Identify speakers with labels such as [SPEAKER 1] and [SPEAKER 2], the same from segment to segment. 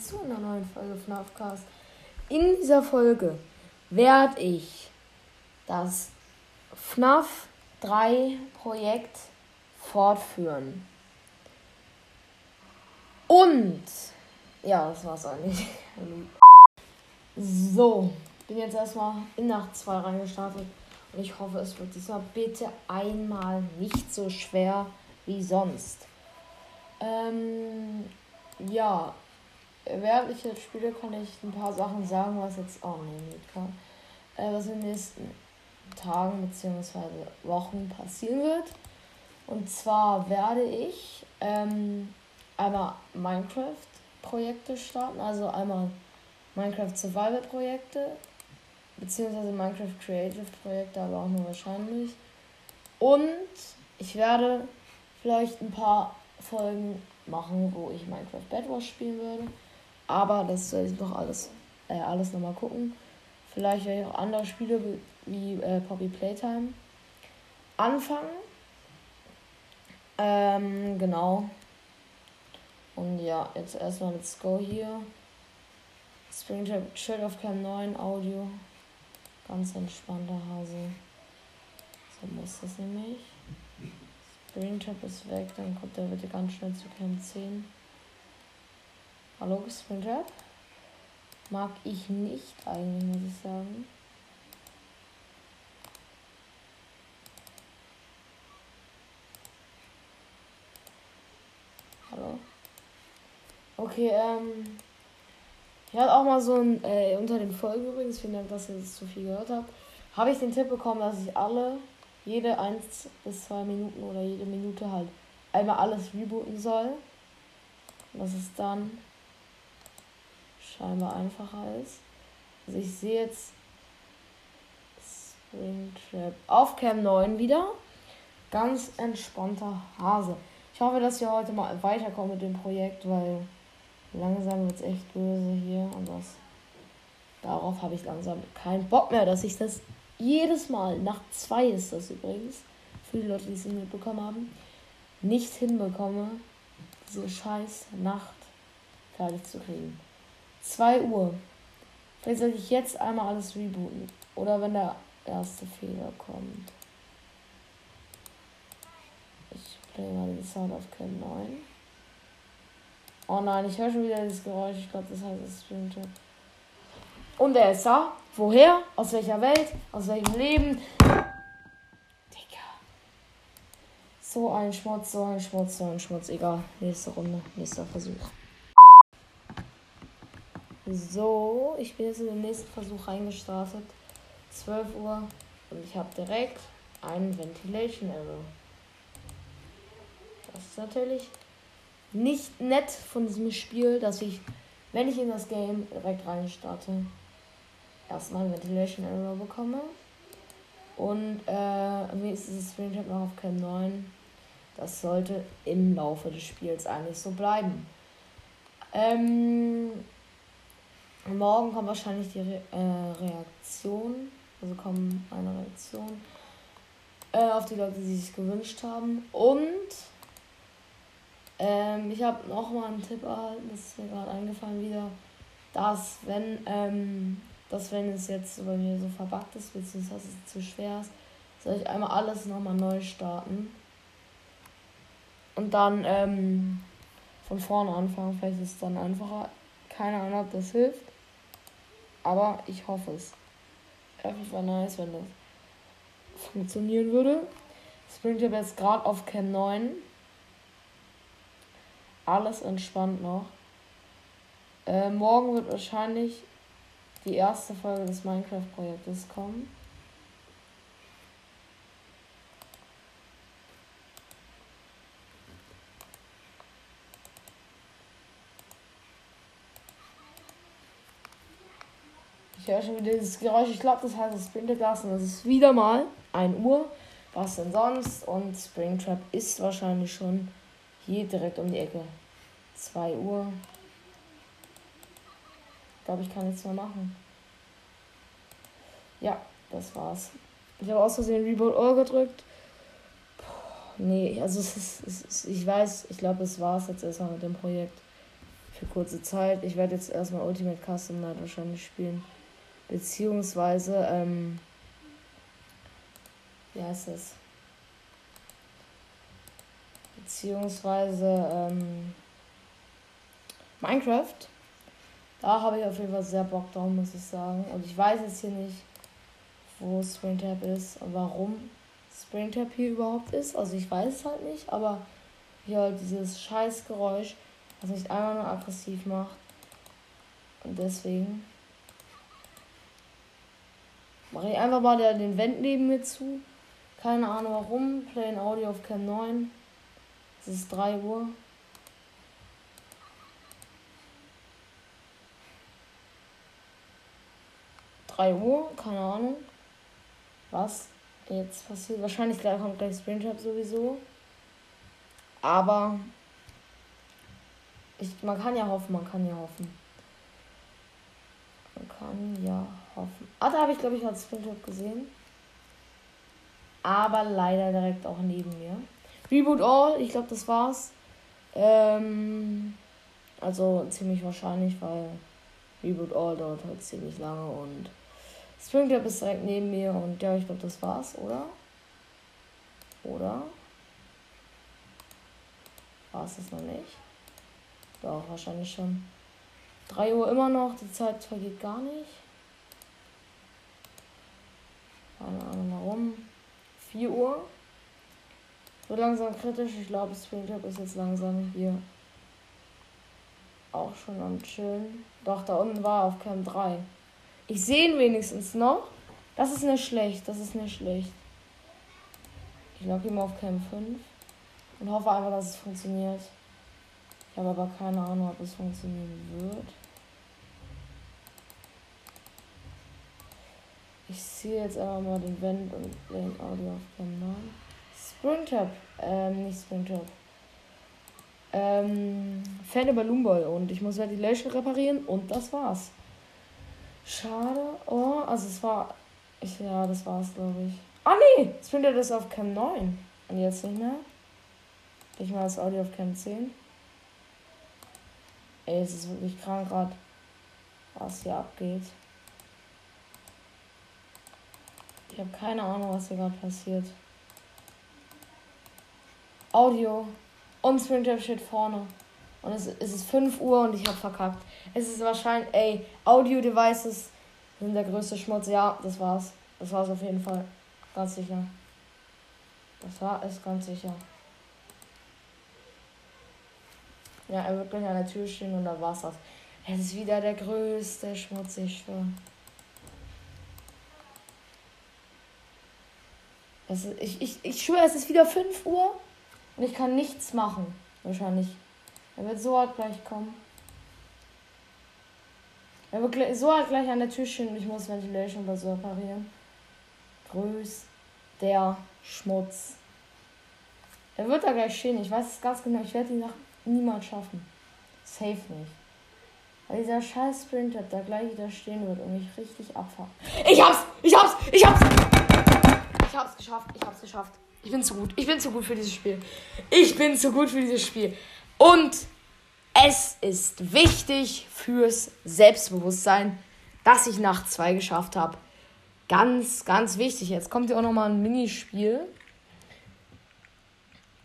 [SPEAKER 1] zu einer neuen Folge FNAF Cast. In dieser Folge werde ich das FNAF 3 Projekt fortführen. Und ja, das war's eigentlich. So, bin jetzt erstmal in Nacht 2 reingestartet und ich hoffe, es wird diesmal bitte einmal nicht so schwer wie sonst. Ähm, ja, während ich jetzt spiele, kann ich ein paar Sachen sagen, was jetzt auch nicht kann. Äh, was in den nächsten Tagen bzw. Wochen passieren wird. Und zwar werde ich ähm, einmal Minecraft-Projekte starten, also einmal Minecraft Survival-Projekte, beziehungsweise Minecraft Creative-Projekte, aber auch nur wahrscheinlich. Und ich werde vielleicht ein paar Folgen machen, wo ich Minecraft Bad Wars spielen würde. Aber das werde ich noch alles, äh, alles nochmal gucken. Vielleicht werde ich auch andere Spiele wie äh, Poppy Playtime anfangen. Ähm, genau. Und ja, jetzt erstmal let's go hier. Springtrap Shirt of Cam 9 Audio. Ganz entspannter Hase. So muss das nämlich. Springtrap ist weg, dann kommt er bitte ganz schnell zu Cam 10. Hallo Springtrap? Mag ich nicht eigentlich, muss ich sagen. Hallo? Okay, ähm. Ich hatte auch mal so ein, äh, unter den Folgen übrigens, vielen Dank, dass ihr das zu viel gehört habt, habe ich den Tipp bekommen, dass ich alle, jede 1 bis 2 Minuten oder jede Minute halt einmal alles rebooten soll. Dass es dann scheinbar einfacher ist. Also ich sehe jetzt Springtrap auf Cam 9 wieder. Ganz entspannter Hase. Ich hoffe, dass wir heute mal weiterkommen mit dem Projekt, weil langsam wird es echt böse hier und das. Darauf habe ich langsam keinen Bock mehr, dass ich das jedes Mal, nach zwei ist das übrigens, für die Leute, die es mitbekommen haben, nicht hinbekomme, diese scheiß Nacht fertig zu kriegen. 2 Uhr. Vielleicht sollte ich jetzt einmal alles rebooten. Oder wenn der erste Fehler kommt. Ich play mal den Sound auf Cam 9. Oh nein, ich höre schon wieder dieses Geräusch. Ich glaube, das heißt, es stimmt. Und er ist da. Woher? Aus welcher Welt? Aus welchem Leben? Digga. So ein Schmutz, so ein Schmutz, so ein Schmutz. Egal. Nächste Runde. Nächster Versuch. So, ich bin jetzt in den nächsten Versuch reingestartet. 12 Uhr. Und ich habe direkt einen Ventilation Error. Das ist natürlich nicht nett von diesem Spiel, dass ich, wenn ich in das Game direkt rein starte, erstmal einen Ventilation Error bekomme. Und äh, mir ist dieses Screenshot noch auf Cam 9. Das sollte im Laufe des Spiels eigentlich so bleiben. Ähm, morgen kommt wahrscheinlich die Re äh, Reaktion. Also kommt eine Reaktion äh, auf die Leute, die sich gewünscht haben. Und ähm, ich habe nochmal einen Tipp erhalten, das ist mir gerade eingefallen wieder, dass wenn, ähm, dass wenn es jetzt bei mir so verbuggt ist, beziehungsweise es zu schwer ist, soll ich einmal alles nochmal neu starten. Und dann ähm, von vorne anfangen. Vielleicht ist es dann einfacher. Keine Ahnung, ob das hilft. Aber ich hoffe es. Einfach wäre nice, wenn das funktionieren würde. Springtip jetzt gerade auf Cam 9 alles entspannt noch. Äh, morgen wird wahrscheinlich die erste Folge des Minecraft-Projektes kommen. Ich höre schon wieder dieses Geräusch. Ich glaube, das heißt Sprinterglas und das ist wieder mal 1 Uhr. Was denn sonst? Und Springtrap ist wahrscheinlich schon hier direkt um die Ecke. 2 Uhr. Ich glaube, ich kann nichts mehr machen. Ja, das war's. Ich habe aus Versehen Reboot All gedrückt. Puh, nee, also es ist, es ist, ich weiß, ich glaube, es war's jetzt erstmal mit dem Projekt. für kurze Zeit. Ich werde jetzt erstmal Ultimate Custom Night wahrscheinlich spielen. Beziehungsweise, ähm, wie heißt das? Beziehungsweise, ähm, Minecraft. Da habe ich auf jeden Fall sehr Bock drauf, muss ich sagen. Und ich weiß jetzt hier nicht, wo Springtap ist und warum Springtap hier überhaupt ist. Also ich weiß es halt nicht, aber hier halt dieses scheiß Geräusch, was mich einmal nur aggressiv macht. Und deswegen mache ich einfach mal den Vent neben mir zu. Keine Ahnung warum. Plain Audio auf Cam 9. Es ist 3 Uhr. 3 Uhr, keine Ahnung. Was jetzt passiert. Wahrscheinlich gleich kommt gleich Springtrap sowieso. Aber ich, man kann ja hoffen, man kann ja hoffen. Kann ja hoffen. Ah, da habe ich glaube ich gerade Springtrap gesehen. Aber leider direkt auch neben mir. Reboot All, ich glaube das war's. Ähm, also ziemlich wahrscheinlich, weil Reboot All dauert halt ziemlich lange und Springtrap ist direkt neben mir und ja, ich glaube, das war's, oder? Oder? War es das noch nicht? Doch, wahrscheinlich schon. 3 Uhr immer noch, die Zeit vergeht gar nicht. Keine Ahnung warum. 4 Uhr. So langsam kritisch. Ich glaube, Springtrap ist jetzt langsam hier auch schon am Chillen. Doch, da unten war auf Cam 3. Ich sehe ihn wenigstens noch. Das ist nicht schlecht. Das ist nicht schlecht. Ich logge ihm auf Cam 5 und hoffe einfach, dass es funktioniert. Ich habe aber keine Ahnung, ob es funktionieren wird. Ich sehe jetzt einfach mal den Vent und den Audio auf Cam 9. Springtrap. Ähm, nicht Springtrap. Ähm, Fan über Loomball und ich muss Ventilation reparieren und das war's. Schade. Oh, also es war. Ich, ja, das war's, glaube ich. Ah, oh, nee! Sprinter das auf Cam 9. Und jetzt nicht mehr. Ich mal das Audio auf Cam 10. Ey, es ist wirklich krank gerade, was hier abgeht. Ich habe keine Ahnung, was hier gerade passiert. Audio. Und Springtrap steht vorne. Und es, es ist 5 Uhr und ich habe verkackt. Es ist wahrscheinlich, ey, Audio-Devices sind der größte Schmutz. Ja, das war's. Das war's auf jeden Fall. Ganz sicher. Das war es ganz sicher. Ja, er wird gleich an der Tür stehen und da war's das. Es ist wieder der größte Schmutz, ich schwöre. Es ist, ich, ich, ich schwöre, es ist wieder 5 Uhr und ich kann nichts machen. Wahrscheinlich. Er wird so hart gleich kommen. Er wird so hart gleich an der Tür stehen und ich muss Ventilation oder so reparieren. Grüß der Schmutz. Er wird da gleich stehen. Ich weiß es ganz genau. Ich werde die Nacht niemals schaffen. Safe nicht. Weil dieser scheiß Sprinter da gleich wieder stehen wird und mich richtig abfahren. Ich hab's! Ich hab's! Ich hab's! Ich hab's geschafft. Ich hab's geschafft. Ich bin zu gut. Ich bin zu gut für dieses Spiel. Ich bin zu gut für dieses Spiel. Und es ist wichtig fürs Selbstbewusstsein, dass ich nach zwei geschafft habe. Ganz, ganz wichtig. Jetzt kommt ja auch nochmal ein Minispiel.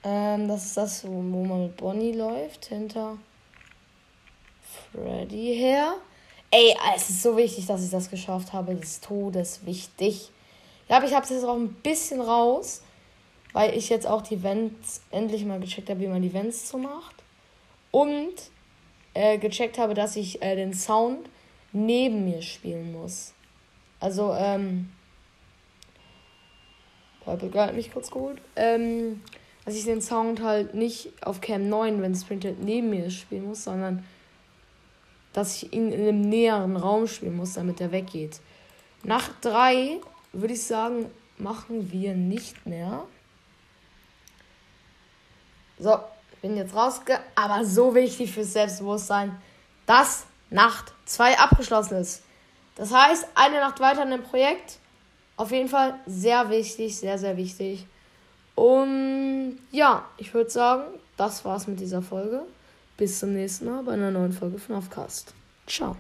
[SPEAKER 1] Ähm, das ist das, wo man mit Bonnie läuft, hinter Freddy her. Ey, es ist so wichtig, dass ich das geschafft habe. Das ist todeswichtig. Ich glaube, ich habe es jetzt auch ein bisschen raus, weil ich jetzt auch die Vents endlich mal gecheckt habe, wie man die Vents so macht und äh, gecheckt habe, dass ich äh, den Sound neben mir spielen muss. Also, ähm. Purple Girl hat mich kurz geholt. Ähm, dass ich den Sound halt nicht auf Cam 9, wenn Sprinted neben mir spielen muss, sondern dass ich ihn in einem näheren Raum spielen muss, damit er weggeht. Nach 3 würde ich sagen, machen wir nicht mehr. So, bin jetzt rausge... Aber so wichtig fürs Selbstbewusstsein, dass Nacht 2 abgeschlossen ist. Das heißt, eine Nacht weiter in dem Projekt. Auf jeden Fall sehr wichtig, sehr, sehr wichtig. Und ja, ich würde sagen, das war's mit dieser Folge. bis zum nächsten Mal bei einer neuen Folge von Aufcast. Ciao.